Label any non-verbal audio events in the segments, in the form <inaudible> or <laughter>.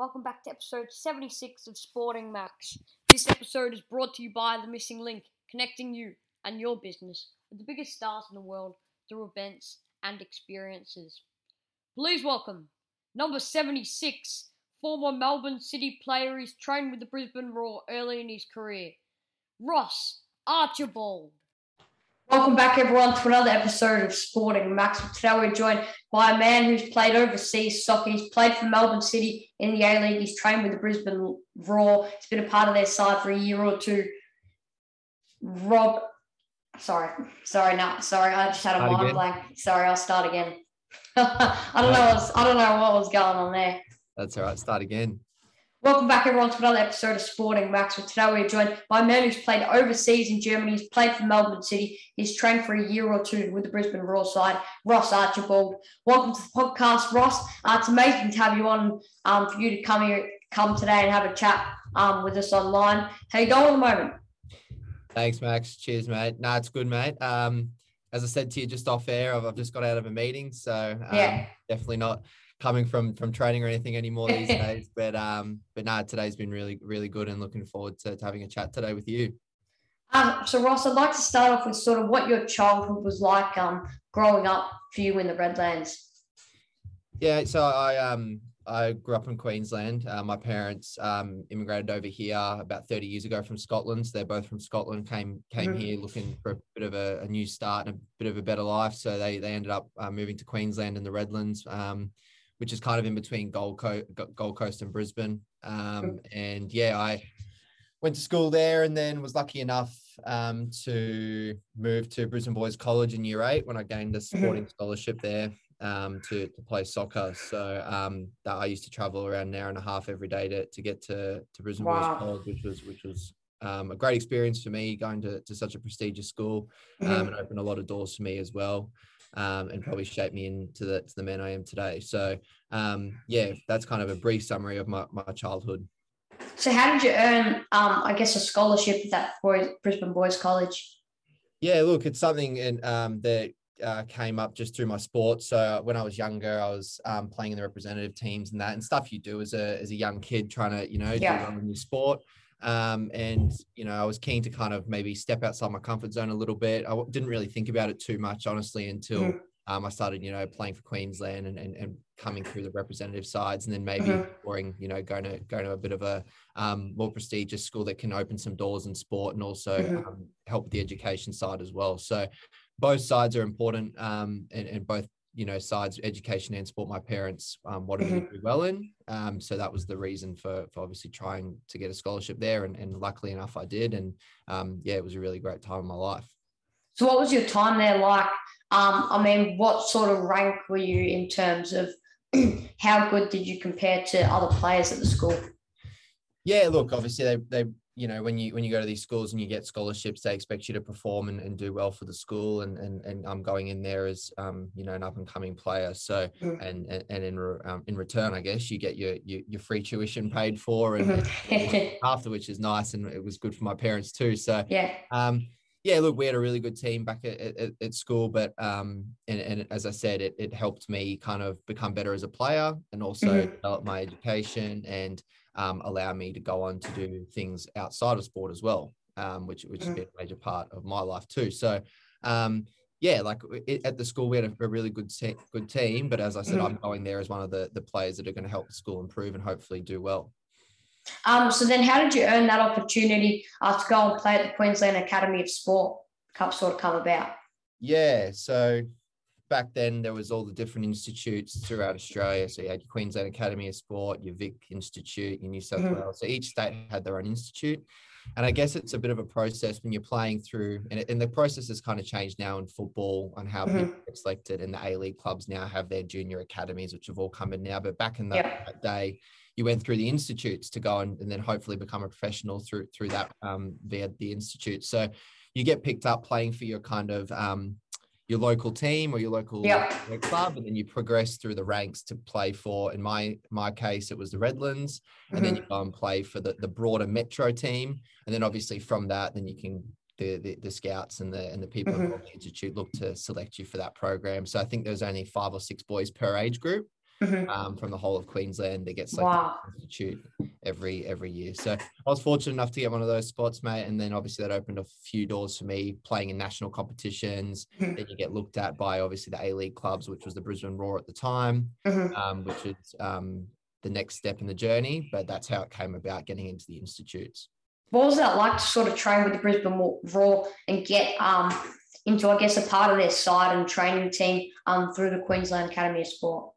Welcome back to episode 76 of Sporting Max. This episode is brought to you by The Missing Link, connecting you and your business with the biggest stars in the world through events and experiences. Please welcome number 76, former Melbourne City player who's trained with the Brisbane Roar early in his career, Ross Archibald. Welcome back, everyone, to another episode of Sporting Max. Today we're joined by a man who's played overseas soccer. He's played for Melbourne City in the A League. He's trained with the Brisbane Roar. He's been a part of their side for a year or two. Rob, sorry, sorry, no, sorry, I just had a mind blank. Sorry, I'll start again. <laughs> I don't know. What's, I don't know what was going on there. That's all right. Start again. Welcome back, everyone, to another episode of Sporting Max. Well, today we're joined by a man who's played overseas in Germany. He's played for Melbourne City. He's trained for a year or two with the Brisbane Roar side, Ross Archibald. Welcome to the podcast, Ross. Uh, it's amazing to have you on um, for you to come here, come today and have a chat um, with us online. How you going at the moment? Thanks, Max. Cheers, mate. No, it's good, mate. Um, as I said to you just off air, I've, I've just got out of a meeting, so um, Yeah. definitely not coming from from training or anything anymore these <laughs> days. But um, but no, today's been really really good, and looking forward to, to having a chat today with you. Um, so, Ross, I'd like to start off with sort of what your childhood was like um, growing up for you in the Redlands. Yeah, so I um I grew up in Queensland. Uh, my parents um immigrated over here about 30 years ago from Scotland. So they're both from Scotland. Came came Mhm. here looking for a bit of a, a new start and a bit of a better life. So they they ended up uh, moving to Queensland and the Redlands, um, which is kind of in between Gold Coast, Gold Coast and Brisbane. Um, and yeah, I went to school there and then was lucky enough um, to move to Brisbane Boys College in year eight when I gained a sporting scholarship there um, to, to play soccer. So um, that I used to travel around an hour and a half every day to, to get to, to Brisbane Wow. Boys College, which was which was um, a great experience for me going to, to such a prestigious school um, and opened a lot of doors for me as well. Um, and probably shaped me into the to the man I am today. So um, yeah, that's kind of a brief summary of my, my childhood. So, how did you earn, um, I guess, a scholarship at that boys, Brisbane Boys College? Yeah, look, it's something and um, that uh, came up just through my sport. So when I was younger, I was um, playing in the representative teams and that, and stuff you do as a as a young kid, trying to you know Yeah. do well in your sport. Um, and you know, I was keen to kind of maybe step outside my comfort zone a little bit. I didn't really think about it too much, honestly, until Mhm. um, I started, you know, playing for Queensland and, and and coming through the representative sides, and then maybe Mhm. exploring, you know, going to going to a bit of a um, more prestigious school that can open some doors in sport and also Mhm. um, help with the education side as well. So both sides are important, um, and, and both you know sides, education and sport. My parents um, wanted me to do well in, um, so that was the reason for for obviously trying to get a scholarship there, and, and luckily enough, I did, and um, yeah, it was a really great time in my life. So, what was your time there like? Um, I mean, what sort of rank were you in terms of <clears throat> how good did you compare to other players at the school? Yeah, look, obviously they they you know when you when you go to these schools and you get scholarships, they expect you to perform and, and do well for the school. And and and I'm going in there as um you know an up and coming player. So Mhm. and and, and in re- um, in return, I guess you get your your, your free tuition paid for and, Mm-hmm. <laughs> after which is nice and it was good for my parents too. So yeah. um, yeah, look, we had a really good team back at, at, at school, but um, and, and as I said, it, it helped me kind of become better as a player and also Mhm. develop my education and um, allow me to go on to do things outside of sport as well, um, which which has Mhm. been a major part of my life too. So um, yeah, like it, at the school we had a, a really good te- good team, but as I said. I'm going there as one of the the players that are going to help the school improve and hopefully do well. Um, so then, how did you earn that opportunity uh, to go and play at the Queensland Academy of Sport? Cup sort of come about. Yeah, so back then there was all the different institutes throughout Australia. So you had your Queensland Academy of Sport, your Vic Institute, your New South Mhm. Wales. So each state had their own institute. And I guess it's a bit of a process when you're playing through, and, it, and the process has kind of changed now in football on how people get selected. And the A League clubs now have their junior academies, which have all come in now. But back in that, Yeah. that day, you went through the institutes to go and, and then hopefully become a professional through through that um, via the institute. So you get picked up playing for your kind of um, your local team or your local uh, club, and then you progress through the ranks to play for. In my my case, it was the Redlands, and then you go and play for the the broader Metro team, and then obviously from that, then you can. The, the, the scouts and the and the people Mhm. involved in the institute look to select you for that program. So I think there's only five or six boys per age group. Mm-hmm. um, from the whole of Queensland that gets selected wow. institute every every year. So I was fortunate enough to get one of those spots, mate. And then obviously that opened a few doors for me playing in national competitions. Mm-hmm. Then you get looked at by obviously the A League clubs, which was the Brisbane Roar at the time, mm-hmm. um, which is um, the next step in the journey. But that's how it came about getting into the institutes. What was that like to sort of train with the Brisbane Roar and get um, into, I guess, a part of their side and training team um, through the Queensland Academy of Sport?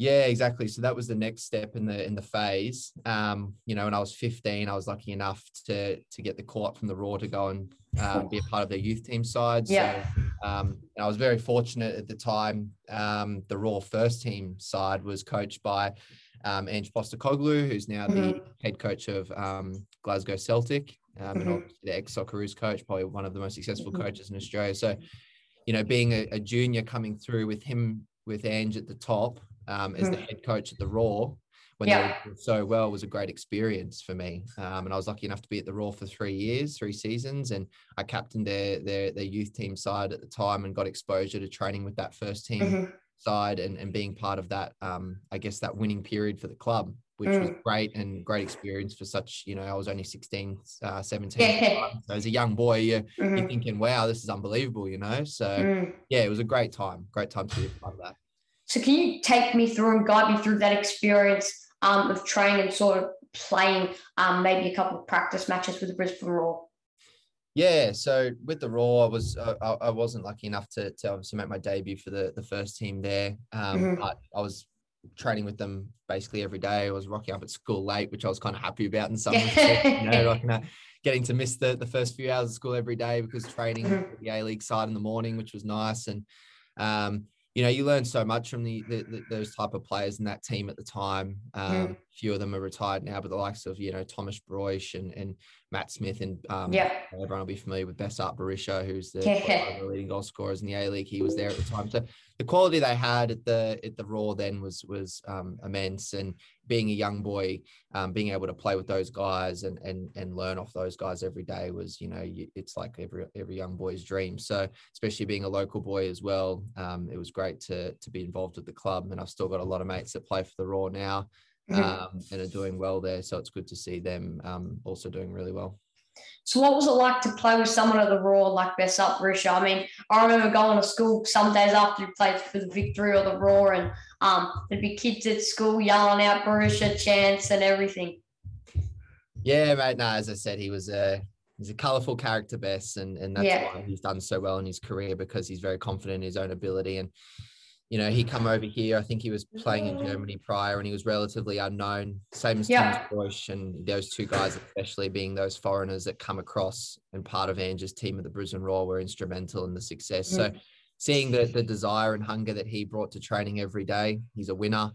Yeah, exactly. So that was the next step in the in the phase. Um, you know, when I was 15, I was lucky enough to to get the call up from the Roar to go and um, be a part of their youth team side. Yeah. So um, I was very fortunate at the time. Um, the Roar first team side was coached by um, Ange Postecoglou, who's now mm-hmm. the head coach of um, Glasgow Celtic, um, mm-hmm. and the ex Socceroos coach, probably one of the most successful mm-hmm. coaches in Australia. So, you know, being a, a, junior coming through with him with Ange at the top um, as the mm-hmm. head coach at the Roar when yeah. they were so well was a great experience for me. Um, and I was lucky enough to be at the Roar for three years, three seasons, and I captained their their their youth team side at the time and got exposure to training with that first team mm-hmm. side and and being part of that. Um, I guess that winning period for the club, which mm. was great and great experience for such. You know, I was only 16, uh, 17. Yeah. So as a young boy, you're, mm-hmm. you're, thinking, "Wow, this is unbelievable," you know. So mm. yeah, it was a great time. Great time to be a part of that. So can you take me through and guide me through that experience um, of training and sort of playing um, maybe a couple of practice matches with the Brisbane Roar? Yeah, so with the Roar, I was uh, I wasn't lucky enough to, to obviously make my debut for the, the first team there, um, mm-hmm. but I was training with them basically every day. I was rocking up at school late, which I was kind of happy about in some respects, <laughs> you know, rocking up, getting to miss the, the first few hours of school every day because training mm-hmm. the A League side in the morning, which was nice. And um, you know, you learn so much from the, the, the, those type of players in that team at the time. Um. A few of them are retired now, but the likes of you know Thomas Broich and and Matt Smith and um, yeah. everyone will be familiar with Besart Berisha, who's the, the leading goal scorers in the A League. He was there at the time. So the quality they had at the at the Roar then was was um, immense. And being a young boy, um, being able to play with those guys and and and learn off those guys every day was, you know, it's like every every young boy's dream. So especially being a local boy as well, um, it was great to to be involved with the club. And I've still got a lot of mates that play for the Roar now mm-hmm. um, and are doing well there. So it's good to see them um, also doing really well. So, what was it like to play with someone at the Roar like Besart Berisha? I mean, I remember going to school some days after you played for the Victory or the Roar, and um, there'd be kids at school yelling out Berisha chants and everything. Yeah, mate. No, as I said, he was a he's a colourful character, Bess, and and that's yeah. why he's done so well in his career because he's very confident in his own ability and you know, he come over here. I think he was playing in Germany prior, and he was relatively unknown. Same as yeah. Thomas and those two guys, especially being those foreigners that come across and part of Ange's team at the Brisbane Roar were instrumental in the success. Mm. So, seeing the the desire and hunger that he brought to training every day, he's a winner.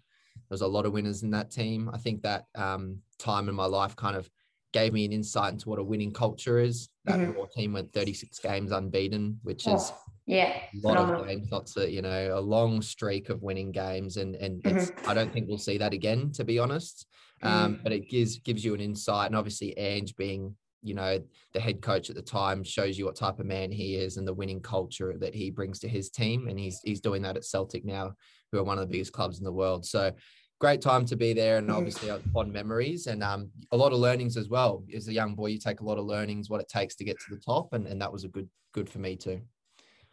There's a lot of winners in that team. I think that um, time in my life kind of gave me an insight into what a winning culture is. That mm-hmm. Team went 36 games unbeaten, which is oh yeah, a lot phenomenal. of to you know a long streak of winning games, and and mm-hmm. I don't think we'll see that again, to be honest. Um, mm. But it gives gives you an insight, and obviously Ange being you know the head coach at the time shows you what type of man he is and the winning culture that he brings to his team, and he's he's doing that at Celtic now, who are one of the biggest clubs in the world. So great time to be there and mm. obviously fond memories and um, a lot of learnings as well as a young boy you take a lot of learnings what it takes to get to the top and, and that was a good good for me too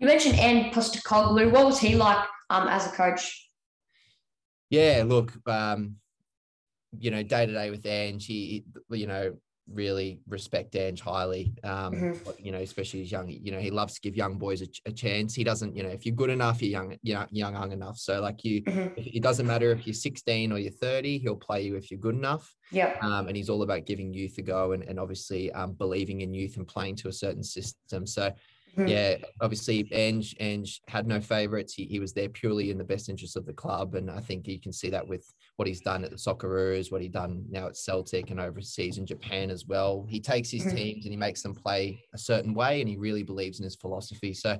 you mentioned Ange Postecoglou. What was he like um, as a coach? Yeah, look, um, you know, day to day with Ange, he, you know, really respect Ange highly. Um, mm-hmm. you know, especially as young, you know, he loves to give young boys a, a, chance. He doesn't, you know, if you're good enough, you're young, you know, young, young enough. So like you, mm-hmm. it doesn't matter if you're 16 or you're 30, he'll play you if you're good enough. Yeah. Um, and he's all about giving youth a go and, and obviously um, believing in youth and playing to a certain system. So Mm-hmm. Yeah, obviously, Ange Ange had no favourites. He, he was there purely in the best interest of the club, and I think you can see that with what he's done at the Socceroos, what he done now at Celtic and overseas in Japan as well. He takes his mm-hmm. teams and he makes them play a certain way, and he really believes in his philosophy. So,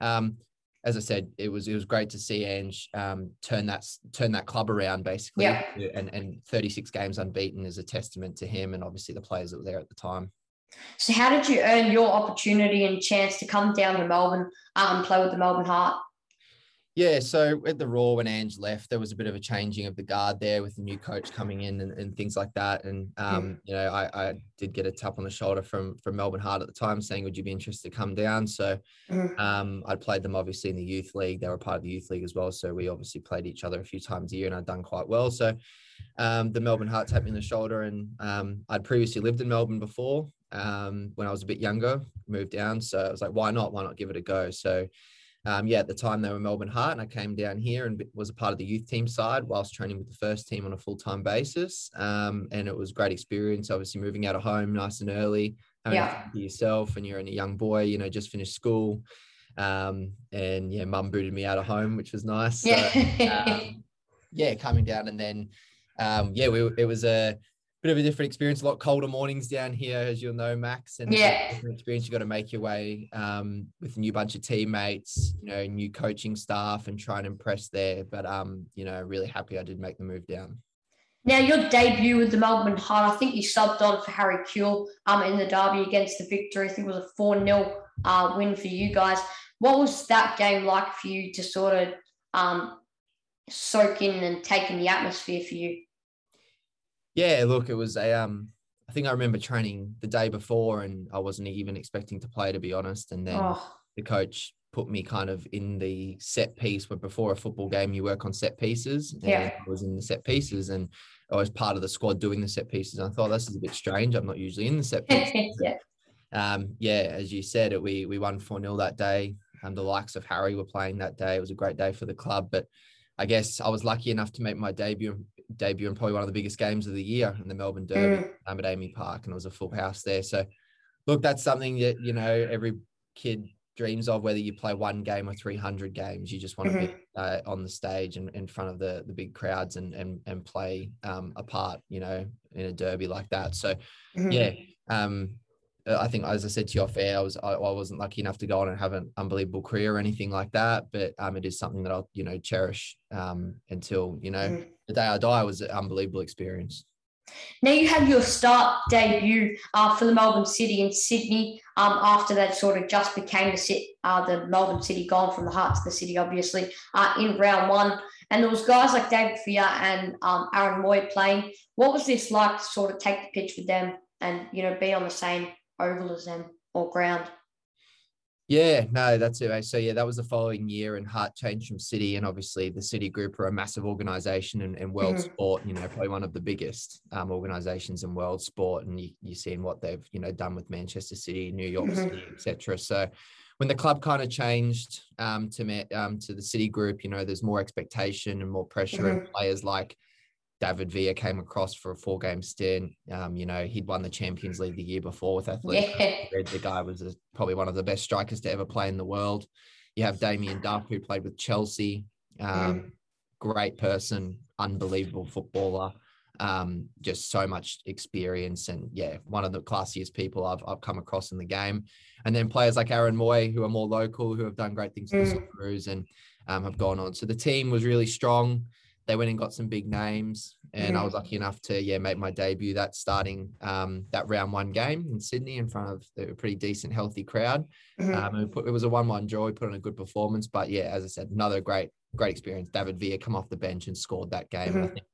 um, as I said, it was it was great to see Ange um, turn that turn that club around basically, yeah. and and 36 games unbeaten is a testament to him and obviously the players that were there at the time. So, how did you earn your opportunity and chance to come down to Melbourne um, and play with the Melbourne Heart? Yeah, so at the Roar when Ange left, there was a bit of a changing of the guard there with the new coach coming in and, and things like that. And um, you know, I, I did get a tap on the shoulder from from Melbourne Heart at the time, saying, "Would you be interested to come down?" So Mhm. um, I'd played them obviously in the youth league. They were part of the youth league as well, so we obviously played each other a few times a year, and I'd done quite well. So um, the Melbourne Heart tapped me on the shoulder, and um, I'd previously lived in Melbourne before um, when I was a bit younger, moved down. So I was like, why not? Why not give it a go? So um, yeah, at the time they were Melbourne Heart, and I came down here and was a part of the youth team side whilst training with the first team on a full time basis. Um, and it was a great experience. Obviously, moving out of home nice and early, Yeah. to yourself, and you're a young boy, you know, just finished school. Um, and yeah, mum booted me out of home, which was nice. So, Yeah. um, yeah, coming down and then, um, yeah, we, it was a bit of a different experience. A lot colder mornings down here, as you'll know, Max. And Yeah. different experience. You got to make your way um, with a new bunch of teammates, you know, new coaching staff, and try and impress there. But um, you know, really happy I did make the move down. Now, your debut with the Melbourne Heart, I think you subbed on for Harry Kewell um, in the derby against the Victory. I think it was a 4 0 uh, win for you guys. What was that game like for you to sort of um, soak in and take in the atmosphere for you? Yeah, look, it was a um. I think I remember training the day before, and I wasn't even expecting to play, to be honest. And then Oh, the coach put me kind of in the set piece where before a football game you work on set pieces and Yeah. I was in the set pieces and I was part of the squad doing the set pieces. I thought this is a bit strange. I'm not usually in the set <laughs> pieces. yeah. um, yeah, as you said, it, we we won 4 0 that day. Um, the likes of Harry were playing that day. It was a great day for the club. But I guess I was lucky enough to make my debut debut in probably one of the biggest games of the year in the Melbourne Derby Mm. um, at AAMI Park, and it was a full house there. So, look, that's something that you know every kid dreams of. Whether you play one game or three hundred games, you just want to be uh, on the stage and in front of the the big crowds and and and play um, a part, you know, in a derby like that. So, Mhm. yeah, um, uh, I think as I said to you off air, I was I, I wasn't lucky enough to go on and have an unbelievable career or anything like that. But um, it is something that I'll you know cherish um, until you know Mhm. The day I die. Was an unbelievable experience. Now you had your start debut uh, for the Melbourne City in Sydney. Um, after that, sort of just became the uh, the Melbourne City, gone from the heart to the city, obviously, uh, in round one. And there was guys like David Villa and um, Aaron Mooy playing. What was this like to sort of take the pitch with them and you know be on the same oval as them or ground? Yeah, no, that's it. mate. So yeah, that was the following year, and Heart changed from City, and obviously the City Group are a massive organisation in, in world Mhm. sport. You know, probably one of the biggest um, organisations in world sport, and you, you're seeing what they've you know done with Manchester City, New York Mhm. City, etc. So when the club kind of changed um, to um, to the City Group, you know, there's more expectation and more pressure, and players like David Villa came across for a four game stint. Um, you know, he'd won the Champions League the year before with Athletic Yeah, <laughs> The guy was a, probably one of the best strikers to ever play in the world. You have Damien Duff, who played with Chelsea. Um, Great person, unbelievable footballer. Um, just so much experience and yeah, one of the classiest people I've, I've come across in the game. And then players like Aaron Mooy, who are more local, who have done great things for the Mm. Socceroos and um, have gone on. So the team was really strong. They went and got some big names, and I Mhm. was lucky enough to yeah make my debut that starting um, that round one game in Sydney in front of a pretty decent, healthy crowd. Mhm. Um, put, it was a one-one draw. We put on a good performance, but yeah, as I said, another great, great experience. David Villa come off the bench and scored that game. And I think,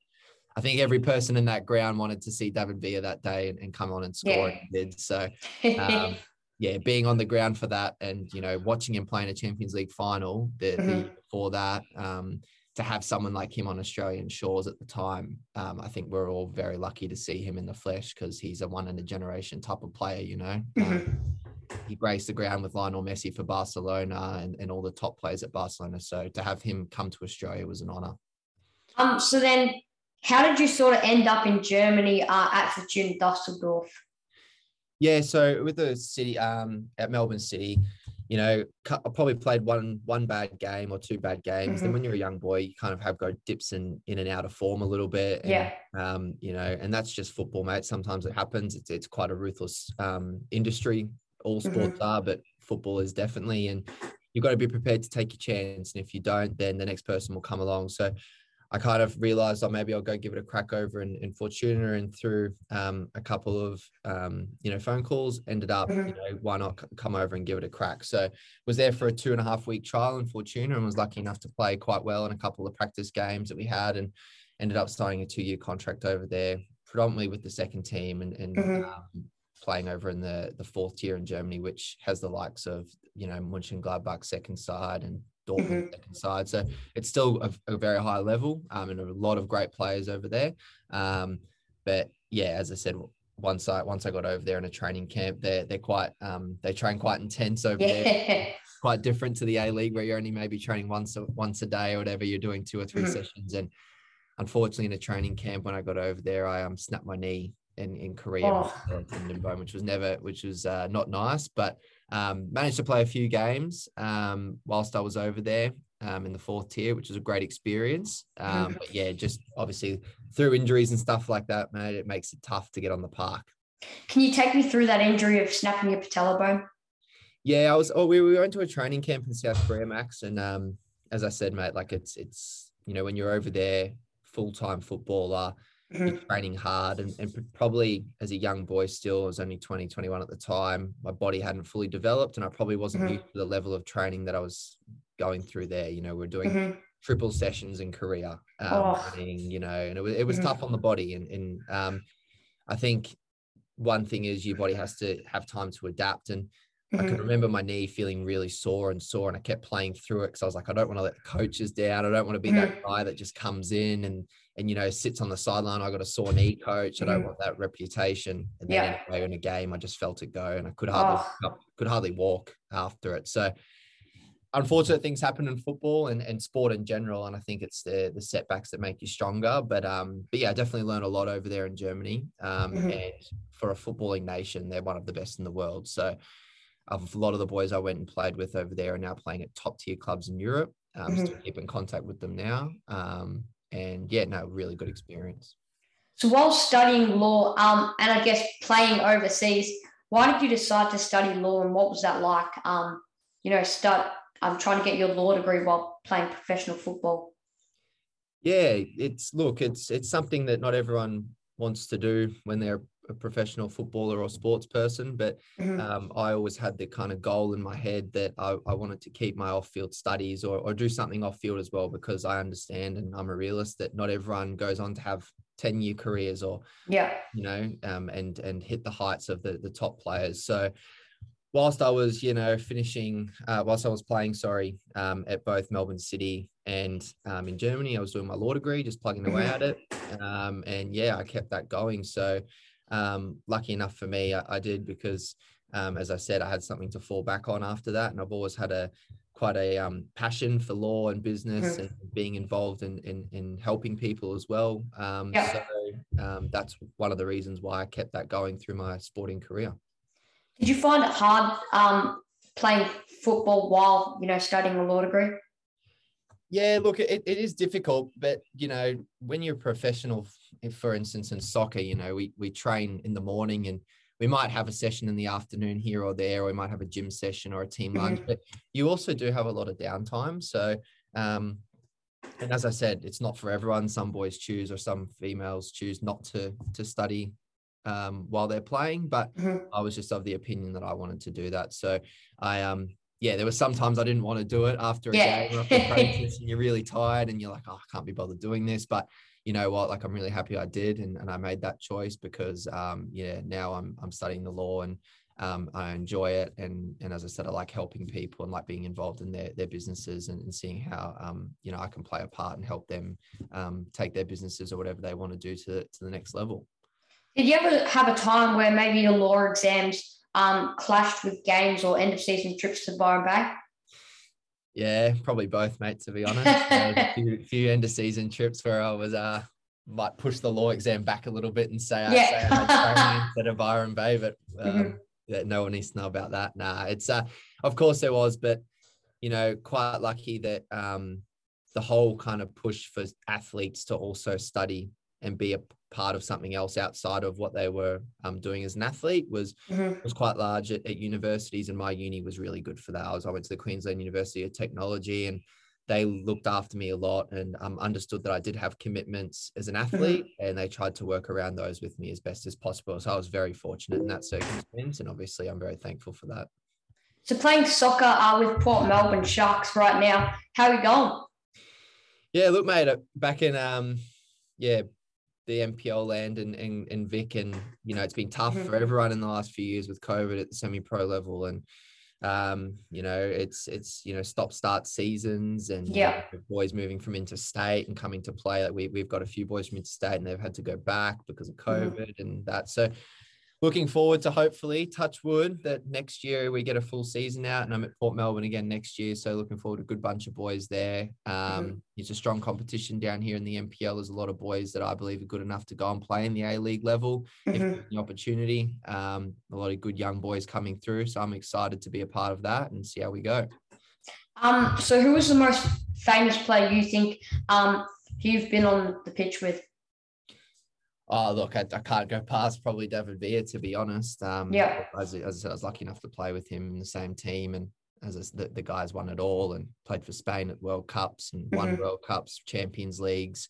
I think every person in that ground wanted to see David Villa that day and, and come on and score. Yeah. And did so. <laughs> Um, yeah, being on the ground for that, and you know, watching him play in a Champions League final the, the Mhm. year before that. Um, to have someone like him on Australian shores at the time, um, I think we're all very lucky to see him in the flesh because he's a one in a generation type of player, you know. Um, Mhm. he graced the ground with Lionel Messi for Barcelona and, and all the top players at Barcelona. So to have him come to Australia was an honour. Um, so then, how did you sort of end up in Germany uh, at Fortuna Dusseldorf? Yeah, so with the city um, at Melbourne City, you know, I probably played one one bad game or two bad games. Then Mhm. when you're a young boy, you kind of have go dips in in and out of form a little bit. and, Yeah. Um, you know, and that's just football, mate. Sometimes it happens. It's it's quite a ruthless um industry. All sports are, but football is definitely. And you've got to be prepared to take your chance. And if you don't, then the next person will come along. So I kind of realized, oh, maybe I'll go give it a crack over in, in Fortuna. And through um, a couple of, um, you know, phone calls, ended up, you know, why not come over and give it a crack? So was there for a two and a half week trial in Fortuna and was lucky enough to play quite well in a couple of practice games that we had and ended up signing a two year contract over there, predominantly with the second team and, and Mhm. um, playing over in the, the fourth tier in Germany, which has the likes of, you know, Mönchengladbach second side and Dortmund second side. So it's still a, a very high level um, and a lot of great players over there. Um, but yeah, as I said, once I once I got over there in a training camp, they're they're quite um, they train quite intense over there. Quite different to the A League where you're only maybe training once a, once a day or whatever. You're doing two or 3 Mhm. sessions, and unfortunately, in a training camp when I got over there, I um snapped my knee in in Korea, Oh. tendon bone, which was never which was uh, not nice, but um, managed to play a few games um, whilst I was over there um, in the fourth tier, which was a great experience. Um, Mhm. but yeah, just obviously through injuries and stuff like that, man, it makes it tough to get on the park. Can you take me through that injury of snapping your patella bone? Yeah, I was. Oh, we, we went to a training camp in South Korea, Max, and um, as I said, mate, like it's it's you know when you're over there, full time footballer, Mhm. training hard, and, and probably as a young boy still, I was only 20, 21 at the time. My body hadn't fully developed, and I probably wasn't Mhm. used to the level of training that I was going through there. You know, we're doing Mhm. triple sessions in Korea, um, Oh. you know, and it was it was Mhm. tough on the body, and and um, I think one thing is your body has to have time to adapt and I can Mhm. remember my knee feeling really sore and sore, and I kept playing through it because I was like, I don't want to let the coaches down. I don't want to be that guy that just comes in and and you know sits on the sideline. I got a sore knee, coach. I don't Mhm. want that reputation. And then Yeah. anyway, in a game, I just felt it go, and I could hardly Oh. could hardly walk after it. So unfortunate things happen in football and, and sport in general. And I think it's the the setbacks that make you stronger. But um, but yeah, I definitely learned a lot over there in Germany. Um, Mhm. and for a footballing nation, they're one of the best in the world. So a lot of the boys I went and played with over there are now playing at top tier clubs in Europe. Um, Mhm. Still keep in contact with them now. Um, and yeah, no, really good experience. So while studying law, um, and I guess playing overseas, why did you decide to study law, and what was that like? Um, you know, start. I'm trying to get your law degree while playing professional football. Yeah, it's look, it's it's something that not everyone wants to do when they're a professional footballer or sports person, but Mhm. um, I always had the kind of goal in my head that I, I wanted to keep my off-field studies or, or do something off-field as well because I understand and I'm a realist that not everyone goes on to have 10-year careers or Yeah. you know, um, and and hit the heights of the the top players. So whilst I was, you know, finishing, uh, whilst I was playing, sorry, um, at both Melbourne City and um, in Germany, I was doing my law degree, just plugging away Mhm. at it, um, and yeah, I kept that going. So um, lucky enough for me, I, I did because, um, as I said, I had something to fall back on after that, and I've always had a quite a um, passion for law and business Mhm. and being involved in, in in helping people as well. Um, Yeah. So um, that's one of the reasons why I kept that going through my sporting career. Did you find it hard um, playing football while you know studying a law degree? Yeah, look, it, it is difficult, but you know, when you're a professional, if, for instance, in soccer, you know, we we train in the morning and we might have a session in the afternoon here or there, or we might have a gym session or a team lunch, but you also do have a lot of downtime. So, um, and as I said, it's not for everyone. Some boys choose, or some females choose not to to study um, while they're playing. But Mhm. I was just of the opinion that I wanted to do that. So I um yeah, there were sometimes I didn't want to do it after a Yeah. game or after practice, and you're really tired, and you're like, oh, I can't be bothered doing this. But you know what? Like, I'm really happy I did, and, and I made that choice because, um, yeah, now I'm I'm studying the law and um, I enjoy it, and and as I said, I like helping people and like being involved in their their businesses and, and seeing how um, you know I can play a part and help them um, take their businesses or whatever they want to do to to the next level. Did you ever have a time where maybe your law exams um, clashed with games or end of season trips to Byron Bay? Yeah, probably both, mate. To be honest, <laughs> a few, few end of season trips where I was uh might push the law exam back a little bit and say I, Yeah. say I had instead of Byron Bay, but <laughs> um, Mhm. yeah, no one needs to know about that. Nah, it's uh, of course there was, but you know, quite lucky that um the whole kind of push for athletes to also study and be a part of something else outside of what they were um, doing as an athlete was Mhm. was quite large at, at universities and my uni was really good for that. I was I went to the Queensland University of Technology and they looked after me a lot and um, understood that I did have commitments as an athlete, and they tried to work around those with me as best as possible. So I was very fortunate in that circumstance, and obviously I'm very thankful for that. So playing soccer uh, with Port Melbourne Sharks right now, how are you going? Yeah, look, mate, uh, back in um, yeah, the NPL land and, and and Vic, and you know, it's been tough for everyone in the last few years with COVID at the semi-pro level, and um, you know, it's it's you know, stop start seasons, and yeah, you know, boys moving from interstate and coming to play. Like we we've got a few boys from interstate, and they've had to go back because of COVID mm-hmm. and that. So looking forward to hopefully touch wood that next year we get a full season out and I'm at Port Melbourne again next year. So looking forward to a good bunch of boys there. Um, mm-hmm. It's a strong competition down here in the NPL. There's a lot of boys that I believe are good enough to go and play in the A League level mm-hmm. if the opportunity. Um, a lot of good young boys coming through. So I'm excited to be a part of that and see how we go. Um, so who was the most famous player you think um, you've been on the pitch with? Oh, look, I, I can't go past probably David Villa, to be honest. Um, yeah. As, as I said, I was lucky enough to play with him in the same team. And as I, the, the guys won it all and played for Spain at World Cups and mm-hmm. won World Cups, Champions Leagues,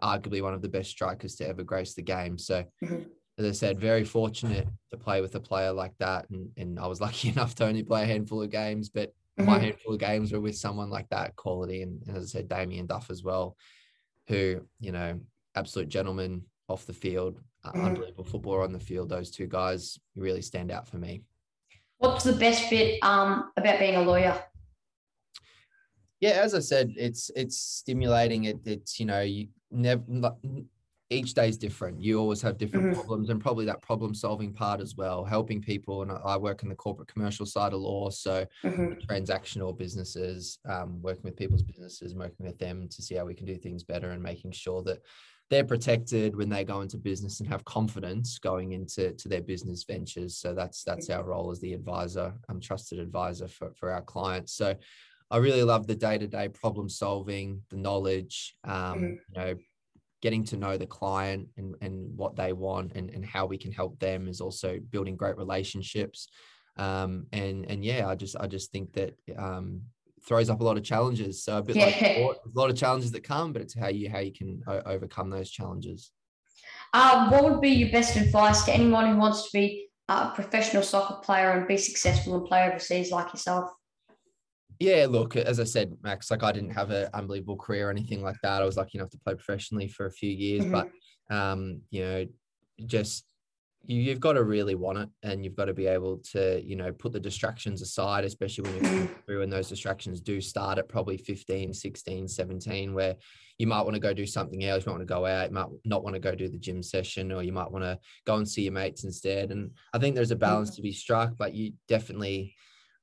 arguably one of the best strikers to ever grace the game. So, mm-hmm. as I said, very fortunate to play with a player like that. And, and I was <laughs> lucky enough to only play a handful of games, but mm-hmm. my handful of games were with someone like that quality. And, and as I said, Damien Duff as well, who, you know, absolute gentleman off the field, uh, mm-hmm. unbelievable footballer on the field. Those two guys really stand out for me. What's the best bit um, about being a lawyer? Yeah, as I said, it's it's stimulating. It, it's you know you never each day is different. You always have different mm-hmm. problems, and probably that problem solving part as well, helping people. And I work in the corporate commercial side of law, so mm-hmm. transactional businesses, um, working with people's businesses, working with them to see how we can do things better, and making sure that they're protected when they go into business and have confidence going into to their business ventures. So that's that's our role as the advisor, um, trusted advisor for, for our clients. So I really love the day-to-day problem solving, the knowledge, um, mm-hmm. you know, getting to know the client and, and what they want and, and how we can help them is also building great relationships. Um, and and yeah, I just I just think that um, throws up a lot of challenges. So a bit yeah. like sport, a lot of challenges that come, but it's how you how you can o- overcome those challenges. Um, what would be your best advice to anyone who wants to be a professional soccer player and be successful and play overseas like yourself? Yeah, look, as I said, Max, like I didn't have an unbelievable career or anything like that. I was lucky enough to play professionally for a few years, mm-hmm. but um, you know, just you, have got to really want it and you've got to be able to you know put the distractions aside especially when you're <clears throat> through and those distractions do start at probably 15 16 17 where you might want to go do something else you might want to go out you might not want to go do the gym session or you might want to go and see your mates instead and i think there's a balance to be struck but you definitely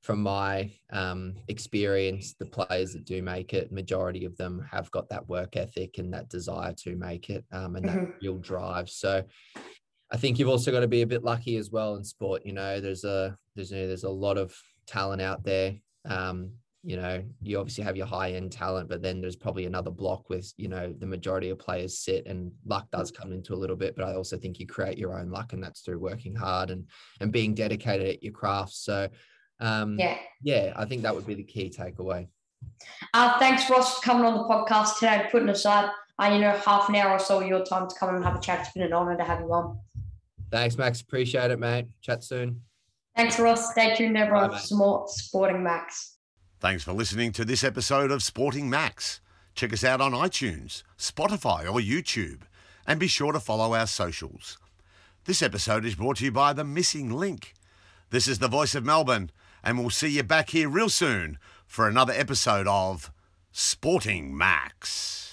from my um, experience, the players that do make it, majority of them have got that work ethic and that desire to make it um, and mm-hmm. that real drive. So I think you've also got to be a bit lucky as well in sport. You know, there's a there's a, there's a lot of talent out there. Um, you know, you obviously have your high end talent, but then there's probably another block with you know the majority of players sit, and luck does come into a little bit. But I also think you create your own luck, and that's through working hard and and being dedicated at your craft. So, um, yeah, yeah, I think that would be the key takeaway. Uh, thanks, Ross, for coming on the podcast today, putting aside, uh, you know, half an hour or so of your time to come and have a chat. It's been an honour to have you on. Thanks, Max. Appreciate it, mate. Chat soon. Thanks, Ross. Stay tuned, everyone, Bye, for some more Sporting Max. Thanks for listening to this episode of Sporting Max. Check us out on iTunes, Spotify, or YouTube, and be sure to follow our socials. This episode is brought to you by The Missing Link. This is the voice of Melbourne, and we'll see you back here real soon for another episode of Sporting Max.